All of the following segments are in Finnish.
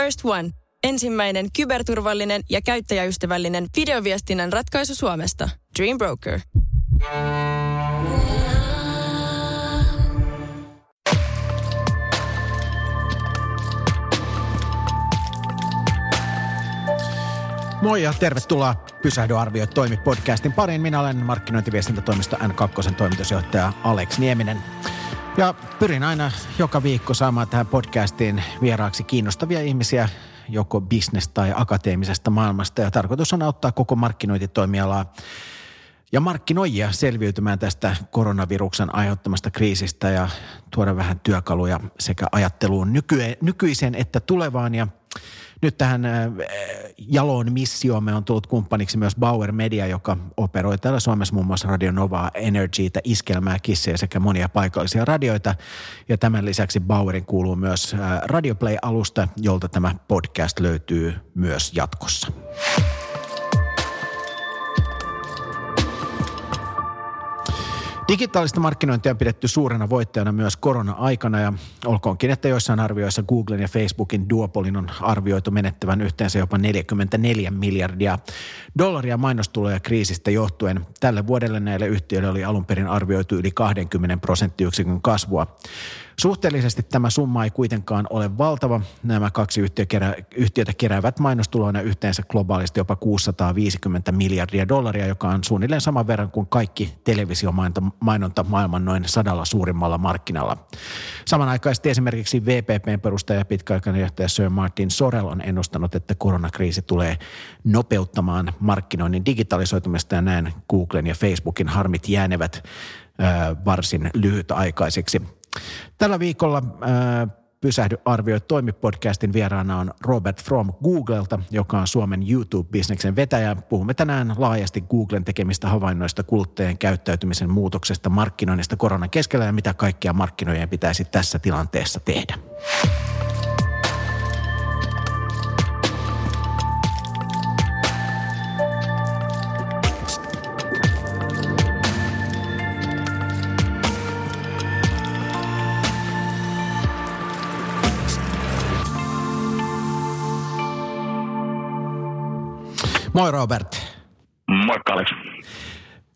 First One. Ensimmäinen kyberturvallinen ja käyttäjäystävällinen videoviestinnän ratkaisu Suomesta. Dream Broker. Moi ja tervetuloa Pysähdy arvioi toimi podcastin pariin. Minä olen markkinointiviestintätoimisto N2 toimitusjohtaja Alex Nieminen. Ja pyrin aina joka viikko saamaan tähän podcastiin vieraaksi kiinnostavia ihmisiä joko business- tai akateemisesta maailmasta. Ja tarkoitus on auttaa koko markkinointitoimialaa ja markkinoijia selviytymään tästä koronaviruksen aiheuttamasta kriisistä ja tuoda vähän työkaluja sekä ajatteluun nykyiseen että tulevaan. Ja nyt tähän äh, jaloon me on tullut kumppaniksi myös Bauer Media, joka operoi täällä Suomessa muun muassa Radio Novaa, Energytä, Iskelmää, Kisseä sekä monia paikallisia radioita. Ja tämän lisäksi Bauerin kuuluu myös äh, Radioplay-alusta, jolta tämä podcast löytyy myös jatkossa. Digitaalista markkinointia on pidetty suurena voittajana myös korona-aikana ja olkoonkin, että joissain arvioissa Googlen ja Facebookin duopolin on arvioitu menettävän yhteensä jopa 44 miljardia dollaria mainostuloja kriisistä johtuen. Tälle vuodelle näille yhtiöille oli alun perin arvioitu yli 20 prosenttiyksikön kasvua. Suhteellisesti tämä summa ei kuitenkaan ole valtava. Nämä kaksi yhtiötä keräävät mainostuloina yhteensä globaalisti jopa 650 miljardia dollaria, joka on suunnilleen saman verran kuin kaikki televisiomainonta maailman noin sadalla suurimmalla markkinalla. Samanaikaisesti esimerkiksi VPPn perustaja ja pitkäaikainen johtaja Sir Martin Sorel on ennustanut, että koronakriisi tulee nopeuttamaan markkinoinnin digitalisoitumista ja näin Googlen ja Facebookin harmit jäänevät varsin lyhytaikaisiksi. Tällä viikolla ää, Pysähdy arvioi toimipodcastin vieraana on Robert From Googlelta, joka on Suomen YouTube-bisneksen vetäjä. Puhumme tänään laajasti Googlen tekemistä havainnoista kuluttajien käyttäytymisen muutoksesta markkinoinnista koronan keskellä ja mitä kaikkia markkinoijien pitäisi tässä tilanteessa tehdä. Moi Robert. Moikka Alex.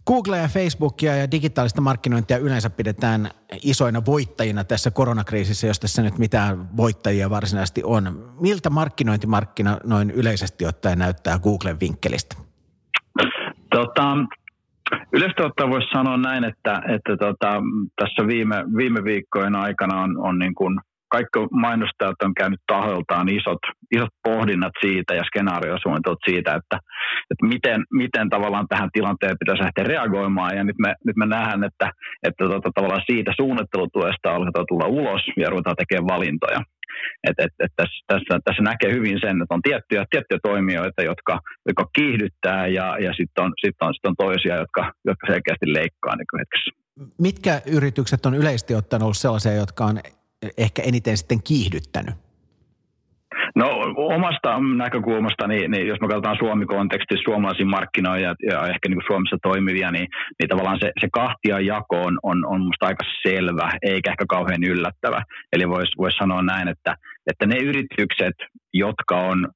Google ja Facebookia ja digitaalista markkinointia yleensä pidetään isoina voittajina tässä koronakriisissä, jos tässä nyt mitään voittajia varsinaisesti on. Miltä markkinointimarkkina noin yleisesti ottaen näyttää Googlen vinkkelistä? Tota, yleisesti ottaen voisi sanoa näin, että, että tota, tässä viime, viime viikkojen aikana on, on niin kuin – kaikki mainostajat on käynyt tahoiltaan isot, isot pohdinnat siitä ja skenaariosuunnitelmat siitä, että, että miten, miten tavallaan tähän tilanteen pitäisi lähteä reagoimaan. Ja nyt me, nyt me nähdään, että, että tota, tavallaan siitä suunnittelutuesta aletaan tulla ulos ja ruvetaan tekemään valintoja. Et, et, et tässä, tässä, tässä, näkee hyvin sen, että on tiettyjä, tiettyjä toimijoita, jotka, jotka kiihdyttää ja, ja sitten on, sit on, sit on toisia, jotka, jotka selkeästi leikkaa niin. Mitkä yritykset on yleisesti ottaen ollut sellaisia, jotka on ehkä eniten sitten kiihdyttänyt? No omasta näkökulmasta, niin, niin jos me katsotaan Suomi-kontekstissa suomalaisia markkinoja ja ehkä niin kuin Suomessa toimivia, niin, niin tavallaan se, se kahtia jako on, on, on musta aika selvä, eikä ehkä kauhean yllättävä. Eli voisi vois sanoa näin, että, että ne yritykset, jotka on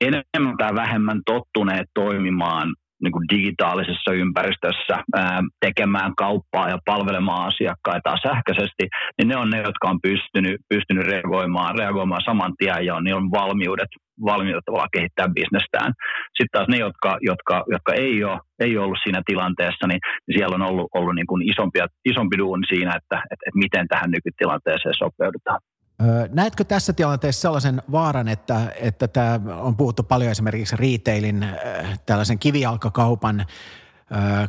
enemmän tai vähemmän tottuneet toimimaan niin kuin digitaalisessa ympäristössä ää, tekemään kauppaa ja palvelemaan asiakkaita sähköisesti, niin ne on ne, jotka on pystynyt, pystynyt reagoimaan, reagoimaan saman tien ja on, niin on valmiudet, valmiudet tavallaan kehittää bisnestään. Sitten taas ne, jotka, jotka, jotka ei, ole, ei ole ollut siinä tilanteessa, niin, siellä on ollut, ollut niin kuin isompi, isompi duuni siinä, että, että, että miten tähän nykytilanteeseen sopeudutaan. Näetkö tässä tilanteessa sellaisen vaaran, että, että tämä on puhuttu paljon esimerkiksi retailin tällaisen kivijalkakaupan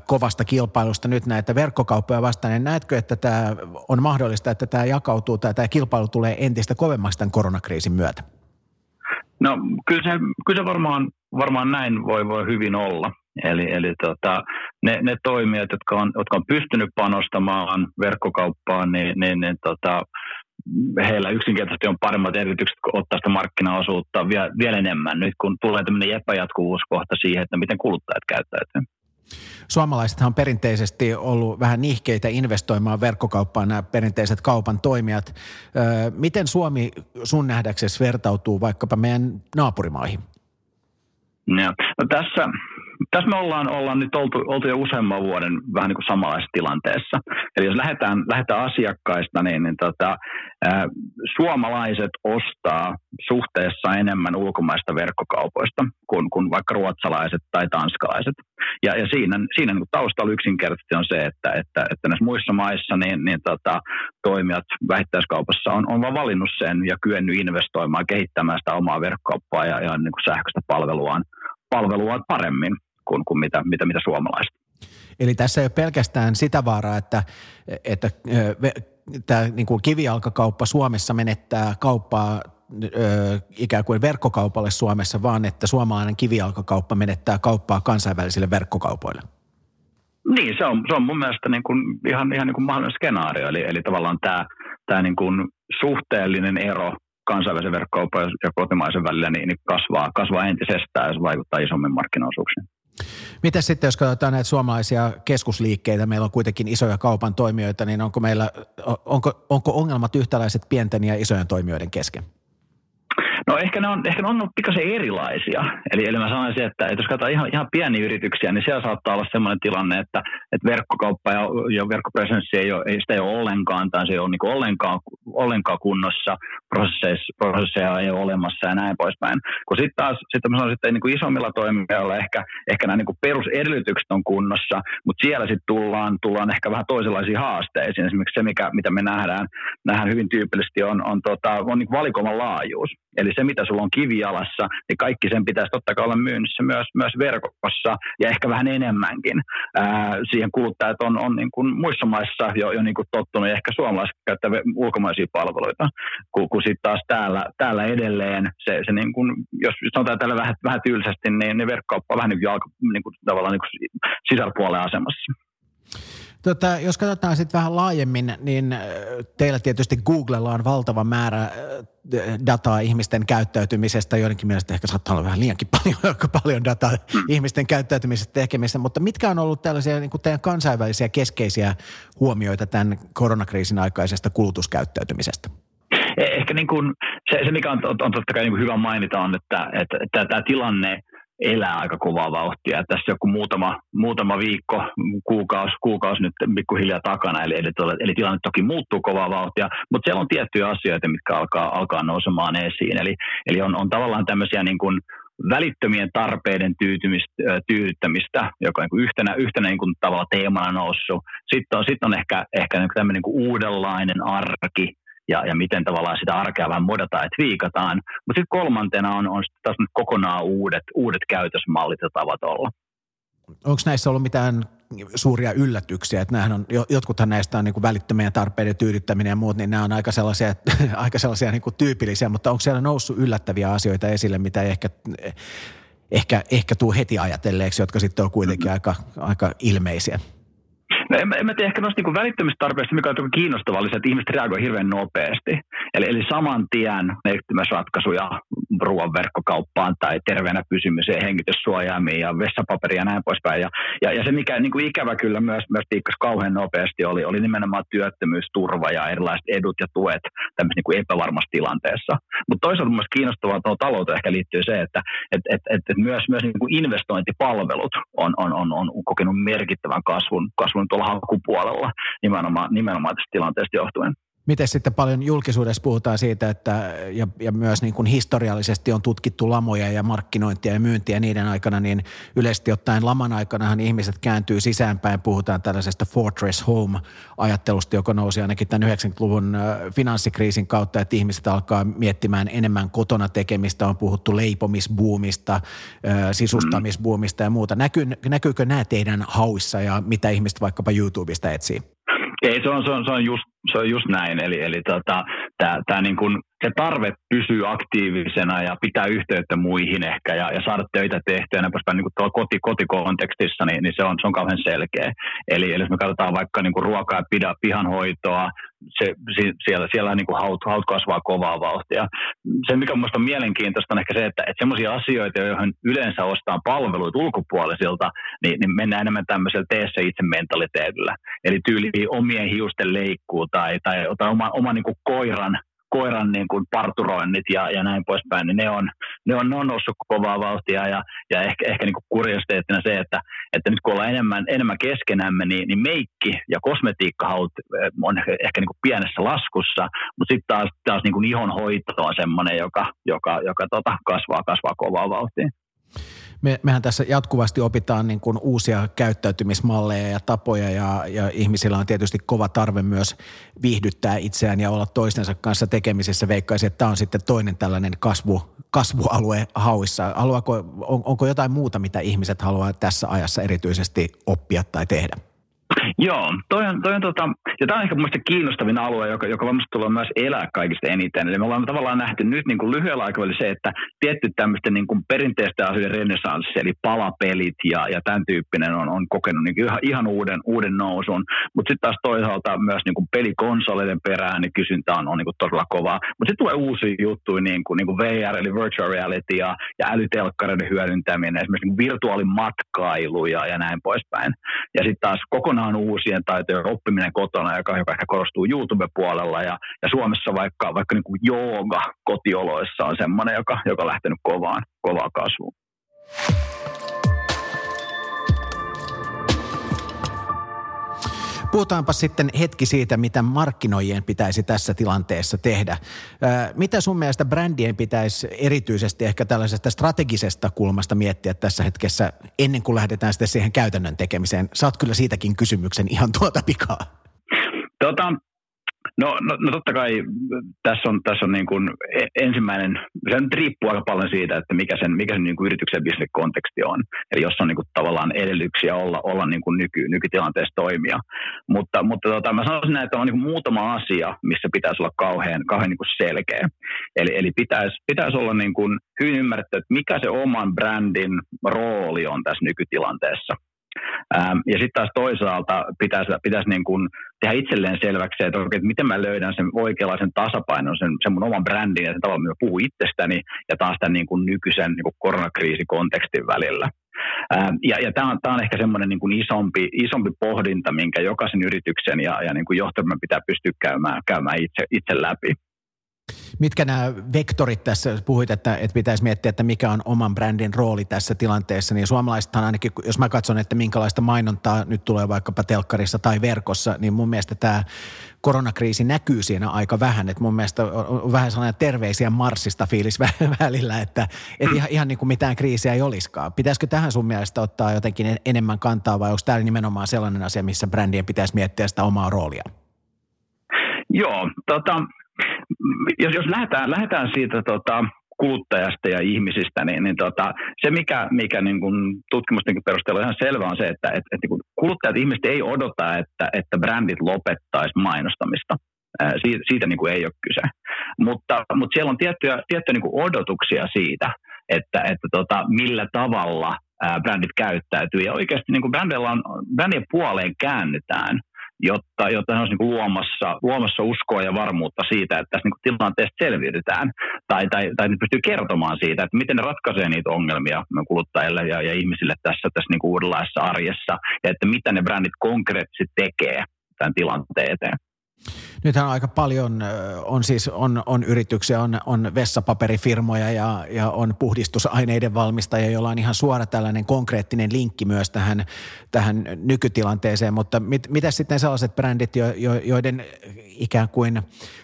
kovasta kilpailusta nyt näitä verkkokauppoja vastaan, niin näetkö, että tämä on mahdollista, että tämä jakautuu tai tämä kilpailu tulee entistä kovemmaksi tämän koronakriisin myötä? No kyllä se, kyllä se varmaan, varmaan näin voi, voi hyvin olla. Eli, eli tota, ne, ne toimijat, jotka on, jotka on pystynyt panostamaan verkkokauppaan, niin, niin, niin tota, heillä yksinkertaisesti on paremmat edellytykset ottaa sitä markkinaosuutta vielä, vielä enemmän nyt, kun tulee tämmöinen epäjatkuvuuskohta siihen, että miten kuluttajat käyttäytyy. Suomalaisethan on perinteisesti ollut vähän nihkeitä investoimaan verkkokauppaan nämä perinteiset kaupan toimijat. Miten Suomi sun nähdäksesi vertautuu vaikkapa meidän naapurimaihin? Ja, no tässä, tässä me ollaan, ollaan nyt oltu, oltu jo useamman vuoden vähän niin kuin samanlaisessa tilanteessa. Eli jos lähdetään, lähdetään asiakkaista, niin, niin tota, ää, suomalaiset ostaa suhteessa enemmän ulkomaista verkkokaupoista kuin, kuin vaikka ruotsalaiset tai tanskalaiset. Ja, ja siinä, siinä niin taustalla yksinkertaisesti on se, että, että, että näissä muissa maissa niin, niin tota, toimijat vähittäiskaupassa on, on vaan valinnut sen ja kyennyt investoimaan, kehittämään sitä omaa verkkokauppaa ja, ja niin kuin sähköistä palveluaan, palvelua paremmin kuin, kuin mitä, mitä, mitä suomalaiset. Eli tässä ei ole pelkästään sitä vaaraa, että, että tämä niin kuin kivijalkakauppa Suomessa menettää kauppaa ö, ikään kuin verkkokaupalle Suomessa, vaan että suomalainen kivijalkakauppa menettää kauppaa kansainvälisille verkkokaupoille. Niin, se on, se on mun mielestä niin kuin ihan, ihan niin kuin mahdollinen skenaario. Eli, eli tavallaan tämä, tämä niin kuin suhteellinen ero kansainvälisen verkkokaupan ja kotimaisen välillä niin, niin kasvaa, kasvaa entisestään ja se vaikuttaa isommin markkinaosuuksiin. Miten sitten, jos katsotaan näitä suomalaisia keskusliikkeitä, meillä on kuitenkin isoja kaupan toimijoita, niin onko, meillä, onko, onko ongelmat yhtäläiset pienten ja isojen toimijoiden kesken? No ehkä ne on, ehkä ne on pikkasen erilaisia. Eli, eli mä sanoisin, että, että jos katsotaan ihan, ihan pieniä yrityksiä, niin siellä saattaa olla sellainen tilanne, että, että verkkokauppa ja, ja verkkopresenssi ei, ole, ei, sitä ei ole ollenkaan tai se ei ole niin ollenkaan, ollenkaan kunnossa, prosesseja ei ole olemassa ja näin poispäin. Kun sitten taas sit mä sanoisin, että niin kuin isommilla toimijoilla ehkä, ehkä nämä niin kuin perusedellytykset on kunnossa, mutta siellä sitten tullaan, tullaan ehkä vähän toisenlaisiin haasteisiin. Esimerkiksi se, mikä, mitä me nähdään, nähdään hyvin tyypillisesti, on, on, tota, on niin valikoiman laajuus. Eli se, mitä sulla on kivijalassa, niin kaikki sen pitäisi totta kai olla myynnissä myös, myös verkossa ja ehkä vähän enemmänkin. Ää, siihen kuluttajat on, on niin kuin muissa maissa jo, jo niin kuin tottunut ja ehkä suomalaiset käyttää ulkomaisia palveluita, kun, kun sitten taas täällä, täällä edelleen se, se niin kuin, jos sanotaan tällä vähän, vähän tylsästi, niin, niin verkkokauppa on vähän niin kuin, jalka, niin kuin tavallaan niin kuin sisarpuolen asemassa. Tota, jos katsotaan sitten vähän laajemmin, niin teillä tietysti Googlella on valtava määrä dataa ihmisten käyttäytymisestä. Joidenkin mielestä ehkä saattaa olla vähän liiankin paljon, paljon dataa mm. ihmisten käyttäytymisestä tekemistä. Mutta mitkä on ollut tällaisia niin kuin teidän kansainvälisiä keskeisiä huomioita tämän koronakriisin aikaisesta kulutuskäyttäytymisestä? Eh, ehkä niin kuin se, se, mikä on, on, on totta kai niin kuin hyvä mainita, on, että, että, että tämä tilanne – elää aika kovaa vauhtia. Tässä joku muutama, muutama viikko, kuukausi, kuukausi nyt pikkuhiljaa takana, eli, eli, eli tilanne toki muuttuu kovaa vauhtia, mutta siellä on tiettyjä asioita, mitkä alkaa, alkaa nousemaan esiin. Eli, eli on, on tavallaan tämmöisiä niin kuin välittömien tarpeiden tyydyttämistä, joka on niin yhtenä, yhtenä niin kuin tavalla teemana noussut. Sitten on, sitten on ehkä, ehkä niin tämmöinen niin uudenlainen arki, ja, ja miten tavallaan sitä arkea vähän modataan ja viikataan. Mutta sitten kolmantena on, on sitten taas nyt kokonaan uudet, uudet käytösmallit ja tavat olla. Onko näissä ollut mitään suuria yllätyksiä, että on, jotkuthan näistä on niin kuin välittömien tarpeiden tyydyttäminen ja muut, niin nämä on aika sellaisia, aika sellaisia niin kuin tyypillisiä, mutta onko siellä noussut yllättäviä asioita esille, mitä ei ehkä, ehkä, ehkä tuu heti ajatelleeksi, jotka sitten on kuitenkin mm-hmm. aika, aika ilmeisiä? No en, en mä tiedä, ehkä noista niin välittömistä tarpeista, mikä on kiinnostavaa, oli se, että ihmiset reagoivat hirveän nopeasti. Eli, eli saman tien ratkaisuja ruoan verkkokauppaan tai terveenä pysymiseen, hengityssuojaamiin ja vessapaperia ja näin poispäin. Ja, ja, ja se, mikä niin kuin ikävä kyllä myös, myös tiikkas kauhean nopeasti, oli, oli nimenomaan työttömyysturva ja erilaiset edut ja tuet tämmöisessä niin kuin epävarmassa tilanteessa. Mutta toisaalta myös kiinnostavaa tuohon talouteen ehkä liittyy se, että et, et, et, et myös, myös niin kuin investointipalvelut on, on, on, on kokenut merkittävän kasvun, kasvun tuolla hakupuolella nimenomaan, nimenomaan tästä tilanteesta johtuen. Miten sitten paljon julkisuudessa puhutaan siitä, että ja, ja myös niin kuin historiallisesti on tutkittu lamoja ja markkinointia ja myyntiä niiden aikana, niin yleisesti ottaen laman aikanahan ihmiset kääntyy sisäänpäin. Puhutaan tällaisesta Fortress Home-ajattelusta, joka nousi ainakin tämän 90-luvun finanssikriisin kautta, että ihmiset alkaa miettimään enemmän kotona tekemistä. On puhuttu leipomisbuumista, sisustamisbuumista ja muuta. Näky, näkyykö nämä teidän hauissa ja mitä ihmiset vaikkapa YouTubesta etsii? Ei, se on, se on, se on, just, se on just näin. Eli, eli tota, tämä niin kuin se tarve pysyy aktiivisena ja pitää yhteyttä muihin ehkä ja, ja saada töitä tehtyä ja näin niin kuin koti, kotikontekstissa, niin, niin se, on, se on kauhean selkeä. Eli, eli jos me katsotaan vaikka niin kuin ruokaa ja pidä, pihanhoitoa, se, siellä, siellä niin kuin haut, haut kasvaa kovaa vauhtia. Se, mikä minusta on mielenkiintoista, on ehkä se, että, että sellaisia asioita, joihin yleensä ostaa palveluita ulkopuolisilta, niin, niin mennään enemmän tämmöisellä tee se itse mentaliteetillä. Eli tyyli omien hiusten leikkuu tai, tai, tai oma, oma niin kuin koiran koiran niin kuin parturoinnit ja, ja näin poispäin, niin ne on, ne on, ne on noussut kovaa vauhtia ja, ja ehkä, ehkä niin kuin kuriositeettina se, että, että nyt kun ollaan enemmän, enemmän keskenämme, niin, niin meikki ja kosmetiikkahaut eh, on ehkä, ehkä niin kuin pienessä laskussa, mutta sitten taas, taas niin kuin ihonhoito on semmoinen, joka, joka, joka tota, kasvaa, kasvaa kovaa vauhtia me, mehän tässä jatkuvasti opitaan niin kuin uusia käyttäytymismalleja ja tapoja ja, ja ihmisillä on tietysti kova tarve myös viihdyttää itseään ja olla toistensa kanssa tekemisissä. Veikkaisin, että tämä on sitten toinen tällainen kasvu, kasvualue hauissa. Haluaako, on, onko jotain muuta, mitä ihmiset haluaa tässä ajassa erityisesti oppia tai tehdä? Joo, toi on, toi on tota, ja tämä on ehkä mielestäni kiinnostavin alue, joka, joka varmasti tulee myös elää kaikista eniten. Eli me ollaan tavallaan nähty nyt niin kuin lyhyellä aikavälillä se, että tietty tämmöisten niin kuin perinteisten asioiden renesanssi, eli palapelit ja, ja tämän tyyppinen on, on kokenut niin ihan, ihan uuden, uuden nousun. Mutta sitten taas toisaalta myös niin kuin pelikonsoleiden perään niin kysyntä on, on niin kuin todella kovaa. Mutta sitten tulee uusia juttuja, niin kuin, niin kuin VR, eli virtual reality ja, ja älytelkkareiden hyödyntäminen, esimerkiksi niin virtuaalimatkailu ja, ja näin poispäin. Ja sitten taas kokonaan uusien taitojen oppiminen kotona, joka, joka ehkä korostuu YouTube-puolella. Ja, ja Suomessa vaikka, vaikka niin kuin jooga kotioloissa on semmoinen, joka, joka on lähtenyt kovaan, kovaa kasvuun. Puhutaanpa sitten hetki siitä, mitä markkinoijien pitäisi tässä tilanteessa tehdä. Mitä sun mielestä brändien pitäisi erityisesti ehkä tällaisesta strategisesta kulmasta miettiä tässä hetkessä ennen kuin lähdetään sitten siihen käytännön tekemiseen? Saat kyllä siitäkin kysymyksen ihan tuota pikaa. Tota, No, no, no totta kai tässä on, tässä on niin kuin e, ensimmäinen, se nyt riippuu aika paljon siitä, että mikä sen, mikä sen niin kuin yrityksen bisneskonteksti on. Eli jos on niin kuin tavallaan edellyksiä olla, olla niin kuin nyky, nykytilanteessa toimia. Mutta, mutta tota, mä sanoisin näin, että on niin kuin muutama asia, missä pitäisi olla kauhean, kauhean niin kuin selkeä. Eli, eli pitäisi, pitäisi olla niin kuin hyvin ymmärretty, että mikä se oman brändin rooli on tässä nykytilanteessa. Ähm, ja sitten taas toisaalta pitäisi, pitäisi niin kuin tehdä itselleen selväksi, että, oikein, että miten mä löydän sen oikeanlaisen tasapainon, sen, sen mun oman brändin ja sen tavalla, mä puhun itsestäni ja taas tämän niin kuin nykyisen niin kuin koronakriisikontekstin välillä. Ähm, ja, ja tämä on, on ehkä semmoinen niin kuin isompi, isompi pohdinta, minkä jokaisen yrityksen ja, ja niin kuin johtajan pitää pystyä käymään, käymään itse, itse läpi. Mitkä nämä vektorit tässä, puhuit, että, että pitäisi miettiä, että mikä on oman brändin rooli tässä tilanteessa, niin suomalaisethan ainakin, jos mä katson, että minkälaista mainontaa nyt tulee vaikkapa telkkarissa tai verkossa, niin mun mielestä tämä koronakriisi näkyy siinä aika vähän. Että mun mielestä on vähän sellainen terveisiä Marsista fiilis välillä, että, että ihan, ihan niin kuin mitään kriisiä ei olisikaan. Pitäisikö tähän sun mielestä ottaa jotenkin enemmän kantaa vai onko tämä nimenomaan sellainen asia, missä brändien pitäisi miettiä sitä omaa roolia? Joo, tota, jos, jos lähdetään, lähdetään siitä tota, kuluttajasta ja ihmisistä, niin, niin tota, se mikä, mikä niin kun tutkimusten perusteella on ihan selvä on se, että et, et, niin kuluttajat ihmiset ei odota, että, että brändit lopettaisi mainostamista. Siitä, siitä niin kuin ei ole kyse. Mutta, mutta siellä on tiettyjä, tiettyjä niin kuin odotuksia siitä, että, että tota, millä tavalla brändit käyttäytyy. Ja oikeasti niin kuin brändillä on, brändien puoleen käännytään – jotta, jotta hän olisi niin luomassa, luomassa uskoa ja varmuutta siitä, että tässä niin tilanteesta selviydytään. Tai, tai, tai pystyy kertomaan siitä, että miten ne ratkaisee niitä ongelmia kuluttajille ja, ja ihmisille tässä, tässä niin uudenlaisessa arjessa. Ja että mitä ne brändit konkreettisesti tekee tämän tilanteen eteen. Nythän aika paljon on siis on, on yrityksiä, on, on vessapaperifirmoja ja, ja on puhdistusaineiden valmistajia, joilla on ihan suora tällainen konkreettinen linkki myös tähän, tähän nykytilanteeseen. Mutta mit, mitä sitten sellaiset brändit, jo, jo, joiden ikään kuin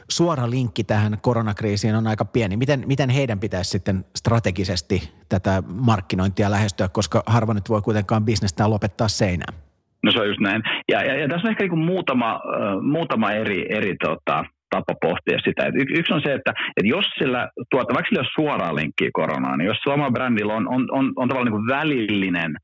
suora linkki tähän koronakriisiin on aika pieni? Miten, miten heidän pitäisi sitten strategisesti tätä markkinointia lähestyä, koska harva nyt voi kuitenkaan bisnestä lopettaa seinään? No se on just näin. Ja, ja, ja tässä on ehkä niin muutama, äh, muutama eri, eri tota, tapa pohtia sitä. Et y- yksi on se, että, että jos sillä, tuota, vaikka sillä ei ole suoraa linkkiä koronaan, niin jos sillä omalla brändillä on, on, on, on tavallaan niin välillinen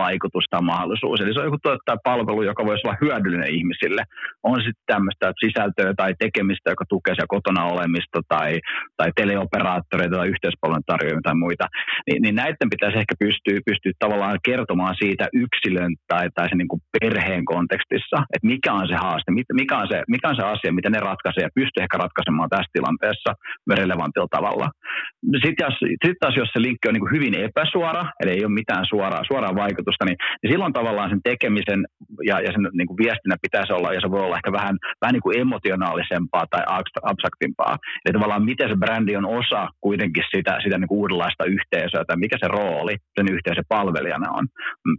vaikutus tai mahdollisuus. Eli se on joku tuottaa palvelu, joka voisi olla hyödyllinen ihmisille. On sitten tämmöistä sisältöä tai tekemistä, joka tukee siellä kotona olemista tai, tai teleoperaattoreita tai yhteispalvelun tarjoajia tai muita. Ni, niin näiden pitäisi ehkä pystyä, pystyä tavallaan kertomaan siitä yksilön tai, tai sen niin kuin perheen kontekstissa, että mikä on se haaste, mikä on se, mikä on se asia, miten ne ratkaisee ja pystyy ehkä ratkaisemaan tässä tilanteessa relevantilla tavalla. Sitten jos, sit taas jos se linkki on niin kuin hyvin epäsuora, eli ei ole mitään suoraa, suoraa vaikutusta, niin, niin silloin tavallaan sen tekemisen ja, ja sen niin kuin viestinnä pitäisi olla, ja se voi olla ehkä vähän, vähän niin kuin emotionaalisempaa tai abstraktimpaa. Eli tavallaan miten se brändi on osa kuitenkin sitä, sitä niin kuin uudenlaista yhteisöä, tai mikä se rooli sen yhteisön palvelijana on.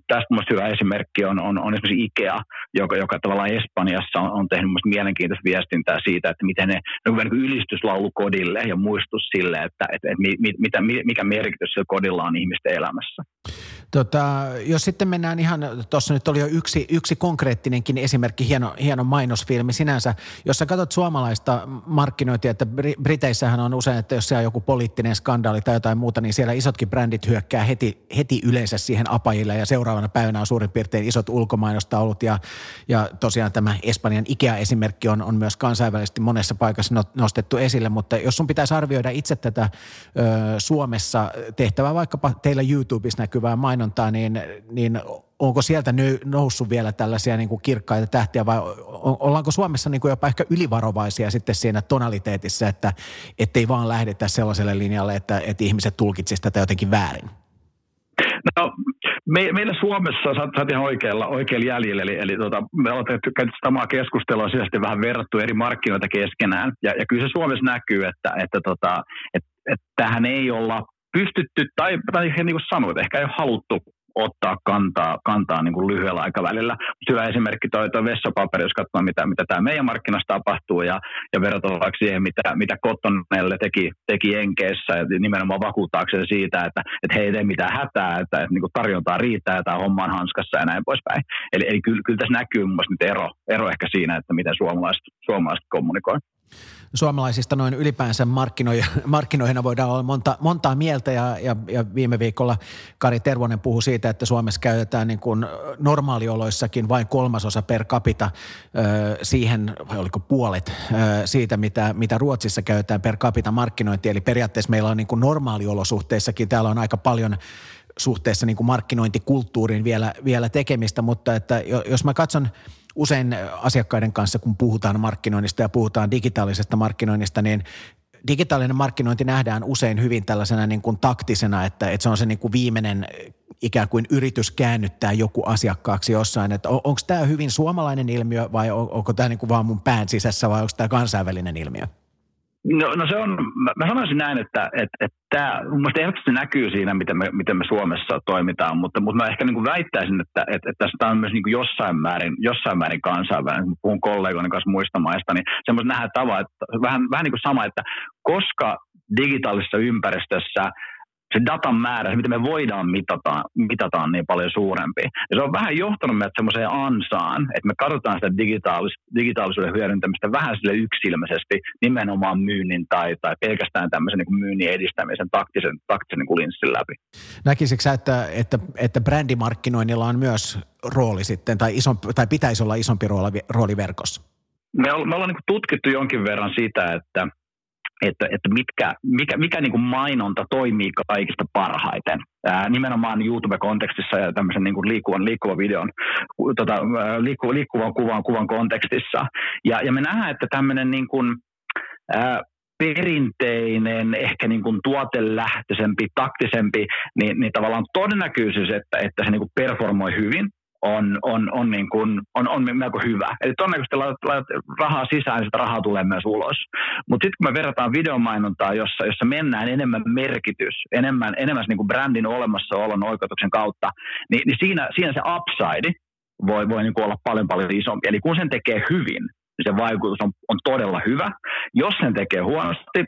Tästä mielestäni hyvä esimerkki on, on, on esimerkiksi IKEA, joka, joka tavallaan Espanjassa on, on tehnyt mielenkiintoista viestintää siitä, että miten ne niin kuin ylistyslaulu kodille ja muistus sille, että, että, että mit, mitä, mikä merkitys sillä kodilla on ihmisten elämässä. Tota, jos sitten mennään ihan, tuossa nyt oli jo yksi, yksi konkreettinenkin esimerkki, hieno, hieno mainosfilmi sinänsä. Jos sä katsot suomalaista markkinointia, että Briteissähän on usein, että jos siellä on joku poliittinen skandaali tai jotain muuta, niin siellä isotkin brändit hyökkää heti, heti yleensä siihen apajille ja seuraavana päivänä on suurin piirtein isot ulkomainostaulut ja, ja tosiaan tämä Espanjan IKEA-esimerkki on, on myös kansainvälisesti monessa paikassa nostettu esille, mutta jos sun pitäisi arvioida itse tätä ö, Suomessa tehtävää vaikkapa teillä YouTubessa näkyvää mainontaa, niin, niin onko sieltä noussut vielä tällaisia niin kuin kirkkaita tähtiä vai ollaanko Suomessa niin kuin jopa ehkä ylivarovaisia sitten siinä tonaliteetissa, että ettei vaan lähdetä sellaiselle linjalle, että, että ihmiset tulkitsisivat tätä jotenkin väärin? No, me, meillä Suomessa, sä, sä ihan oikealla, oikealla jäljellä, eli, eli tota, me ollaan tehty samaa keskustelua sisäisesti vähän verrattu eri markkinoita keskenään, ja, ja kyllä se Suomessa näkyy, että, että, tota, että, että tähän ei olla pystytty, tai, tai niin kuin sanoit, ehkä ei ole haluttu ottaa kantaa, kantaa niin kuin lyhyellä aikavälillä. Hyvä esimerkki toi, toi vessapaperi, jos katsoo mitä, mitä tämä meidän markkinassa tapahtuu ja, ja verrataan siihen, mitä, mitä Cottonelle teki, teki Enkeissä ja nimenomaan vakuuttaakseen siitä, että, että hei, ei tee mitään hätää, että, että niin kuin tarjontaa riittää tämä homma on hanskassa ja näin poispäin. Eli, eli kyllä, kyllä tässä näkyy mun mielestä nyt ero, ero ehkä siinä, että miten suomalaiset, suomalaiset kommunikoivat suomalaisista noin ylipäänsä markkinoina voidaan olla monta, montaa mieltä ja, ja, ja viime viikolla Kari Tervonen puhui siitä, että Suomessa käytetään niin kuin normaalioloissakin vain kolmasosa per capita ö, siihen, vai oliko puolet ö, siitä, mitä, mitä Ruotsissa käytetään per capita markkinointi. Eli periaatteessa meillä on niin kuin normaaliolosuhteissakin, täällä on aika paljon suhteessa niin kuin markkinointikulttuuriin vielä, vielä tekemistä, mutta että jos mä katson – usein asiakkaiden kanssa, kun puhutaan markkinoinnista ja puhutaan digitaalisesta markkinoinnista, niin digitaalinen markkinointi nähdään usein hyvin tällaisena niin kuin taktisena, että, että se on se niin kuin viimeinen ikään kuin yritys käännyttää joku asiakkaaksi jossain. Että on, onko tämä hyvin suomalainen ilmiö vai on, onko tämä niin kuin vaan mun pään sisässä vai onko tämä kansainvälinen ilmiö? No, no se on, mä, mä sanoisin näin, että, tämä mun mielestä ehdottomasti näkyy siinä, miten me, miten me Suomessa toimitaan, mutta, mutta mä ehkä niin kuin väittäisin, että, että, että tästä on myös niin kuin jossain, määrin, jossain määrin kansainvälinen. Kun puhun kollegoiden kanssa muista maista, niin semmoista nähdään tavaa, että vähän, vähän niin kuin sama, että koska digitaalisessa ympäristössä – se datan määrä, se mitä me voidaan mitata, mitata on niin paljon suurempi. Ja se on vähän johtanut meidät semmoiseen ansaan, että me katsotaan sitä digitaalis- digitaalisuuden hyödyntämistä vähän sille yksilmäisesti nimenomaan myynnin tai, tai pelkästään tämmöisen niin myynnin edistämisen taktisen, taktisen niin linssin läpi. Näkisikö että, että, että brändimarkkinoinnilla on myös rooli sitten, tai, iso, tai pitäisi olla isompi rooli, rooli verkossa? Me, me ollaan niin tutkittu jonkin verran sitä, että että, että mitkä, mikä, mikä niin kuin mainonta toimii kaikista parhaiten. Ää, nimenomaan YouTube-kontekstissa ja tämmöisen niin kuin liikkuvan, liikkuvan videon, tota, liikku, liikkuvan kuvan, kuvan kontekstissa. Ja, ja me nähdään, että tämmöinen niin kuin, ää, perinteinen, ehkä niin kuin tuotelähtöisempi, taktisempi, niin, niin tavallaan todennäköisyys, että, että se niin kuin performoi hyvin, on, on, on, niin kuin, on, on melko hyvä. Eli todennäköisesti laitat, laitat rahaa sisään, niin sitä rahaa tulee myös ulos. Mutta sitten kun me verrataan videomainontaa, jossa, jossa mennään enemmän merkitys, enemmän, enemmän niin kuin brändin olemassaolon oikeutuksen kautta, niin, niin siinä, siinä se upside voi, voi niin kuin olla paljon paljon isompi. Eli kun sen tekee hyvin, niin se vaikutus on, on todella hyvä. Jos sen tekee huonosti,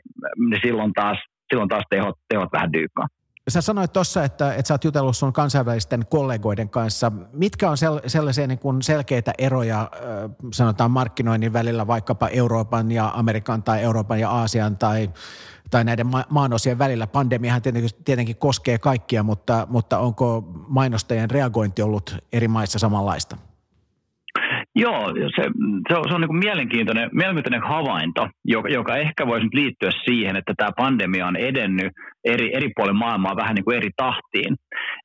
niin silloin taas, silloin taas tehot, tehot vähän dyykkaa. Sä sanoit tuossa, että, että sä oot jutellut sun kansainvälisten kollegoiden kanssa. Mitkä on sel, sellaisia niin kuin selkeitä eroja, sanotaan markkinoinnin välillä vaikkapa Euroopan ja Amerikan tai Euroopan ja Aasian tai, tai näiden ma- maanosien välillä. Pandemiahan tietenkin, tietenkin koskee kaikkia, mutta, mutta onko mainostajien reagointi ollut eri maissa samanlaista? Joo, se, se on, se on niin kuin mielenkiintoinen, mielenkiintoinen havainto, joka, joka ehkä voisi nyt liittyä siihen, että tämä pandemia on edennyt eri, eri puolilla maailmaa vähän niin kuin eri tahtiin.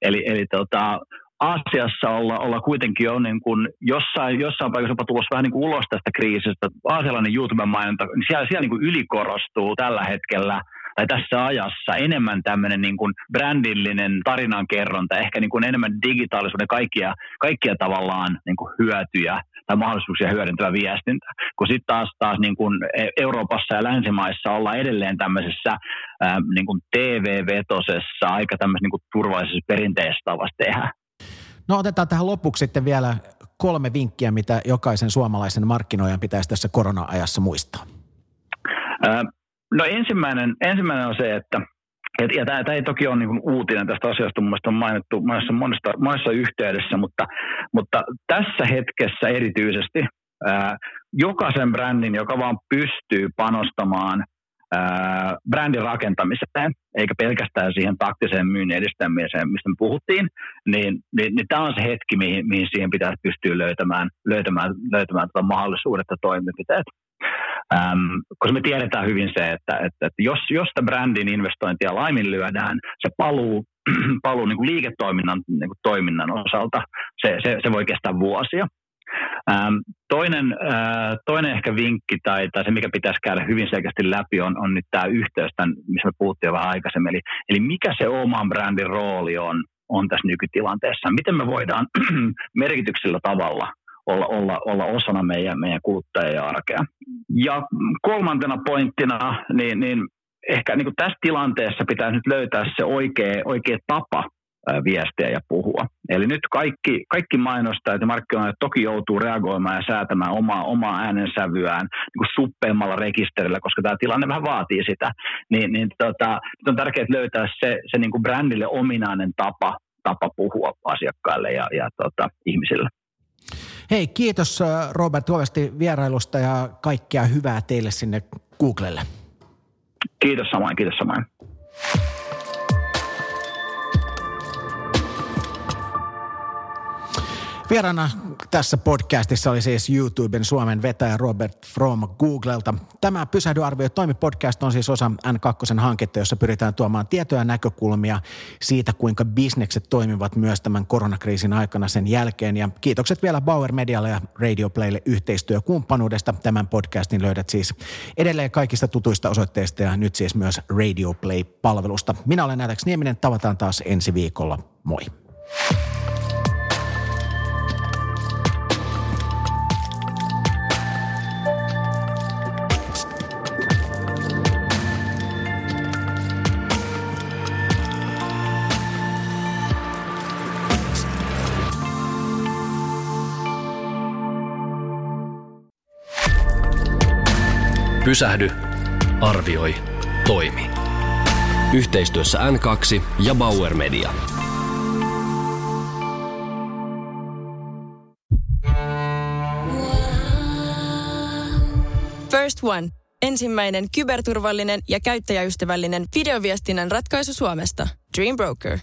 Eli, eli tota, Aasiassa olla, olla kuitenkin jo niin kuin jossain, jossain paikassa jopa tulossa vähän niin kuin ulos tästä kriisistä. Aasialainen YouTube-mainonta, niin siellä, siellä niin kuin ylikorostuu tällä hetkellä – tai tässä ajassa enemmän tämmöinen niin kuin brändillinen tarinankerronta, ehkä niin kuin enemmän digitaalisuuden kaikkia, kaikkia tavallaan niin kuin hyötyjä tai mahdollisuuksia hyödyntävä viestintä. Kun sitten taas, taas niin kuin Euroopassa ja länsimaissa ollaan edelleen tämmöisessä ää, niin kuin TV-vetosessa, aika tämmöisessä niin kuin turvallisessa perinteessä tavassa tehdä. No otetaan tähän lopuksi sitten vielä kolme vinkkiä, mitä jokaisen suomalaisen markkinoijan pitäisi tässä korona-ajassa muistaa. No ensimmäinen, ensimmäinen on se, että et, ja tämä, ei toki ole niin uutinen tästä asiasta, mun on mainittu monessa, monessa, monessa yhteydessä, mutta, mutta tässä hetkessä erityisesti ää, jokaisen brändin, joka vaan pystyy panostamaan ää, brändin rakentamiseen, eikä pelkästään siihen taktiseen myynnin edistämiseen, mistä me puhuttiin, niin, niin, niin tämä on se hetki, mihin, mihin siihen pitäisi pystyä löytämään, löytämään, löytämään tuota mahdollisuudet ja toimenpiteet. Ähm, koska me tiedetään hyvin se, että, että, että jos, jos sitä brändin investointia laiminlyödään, se paluu, paluu niin kuin liiketoiminnan niin kuin toiminnan osalta, se, se, se voi kestää vuosia. Ähm, toinen, äh, toinen ehkä vinkki tai, tai se, mikä pitäisi käydä hyvin selkeästi läpi, on, on nyt tämä yhteys, tämän, missä me puhuttiin jo vähän aikaisemmin. Eli, eli mikä se oman brändin rooli on, on tässä nykytilanteessa. Miten me voidaan merkityksellä tavalla olla, olla, olla osana meidän, meidän kuluttajien arkea. Ja kolmantena pointtina, niin, niin ehkä niin kuin tässä tilanteessa pitää nyt löytää se oikea, oikea tapa viestiä ja puhua. Eli nyt kaikki, kaikki mainostajat ja markkinoijat toki joutuu reagoimaan ja säätämään omaa, omaa äänensävyään niin kuin suppeimmalla rekisterillä, koska tämä tilanne vähän vaatii sitä. Niin, niin tota, on tärkeää löytää se, se niin kuin brändille ominainen tapa, tapa puhua asiakkaille ja, ja tota, ihmisille. Hei, kiitos äh, Robert Huovesti vierailusta ja kaikkea hyvää teille sinne Googlelle. Kiitos samoin, kiitos samoin. Vieraana tässä podcastissa oli siis YouTuben Suomen vetäjä Robert From Googlelta. Tämä Pysähdyarvio toimi podcast on siis osa N2 hanketta, jossa pyritään tuomaan tietoja ja näkökulmia siitä, kuinka bisnekset toimivat myös tämän koronakriisin aikana sen jälkeen. Ja kiitokset vielä Bauer Medialle ja Radio Playlle yhteistyökumppanuudesta. Tämän podcastin löydät siis edelleen kaikista tutuista osoitteista ja nyt siis myös Radio Play-palvelusta. Minä olen Nätäks Nieminen, tavataan taas ensi viikolla. Moi. Pysähdy, arvioi, toimi. Yhteistyössä N2 ja Bauer Media. First One. Ensimmäinen kyberturvallinen ja käyttäjäystävällinen videoviestinnän ratkaisu Suomesta. Dream Broker.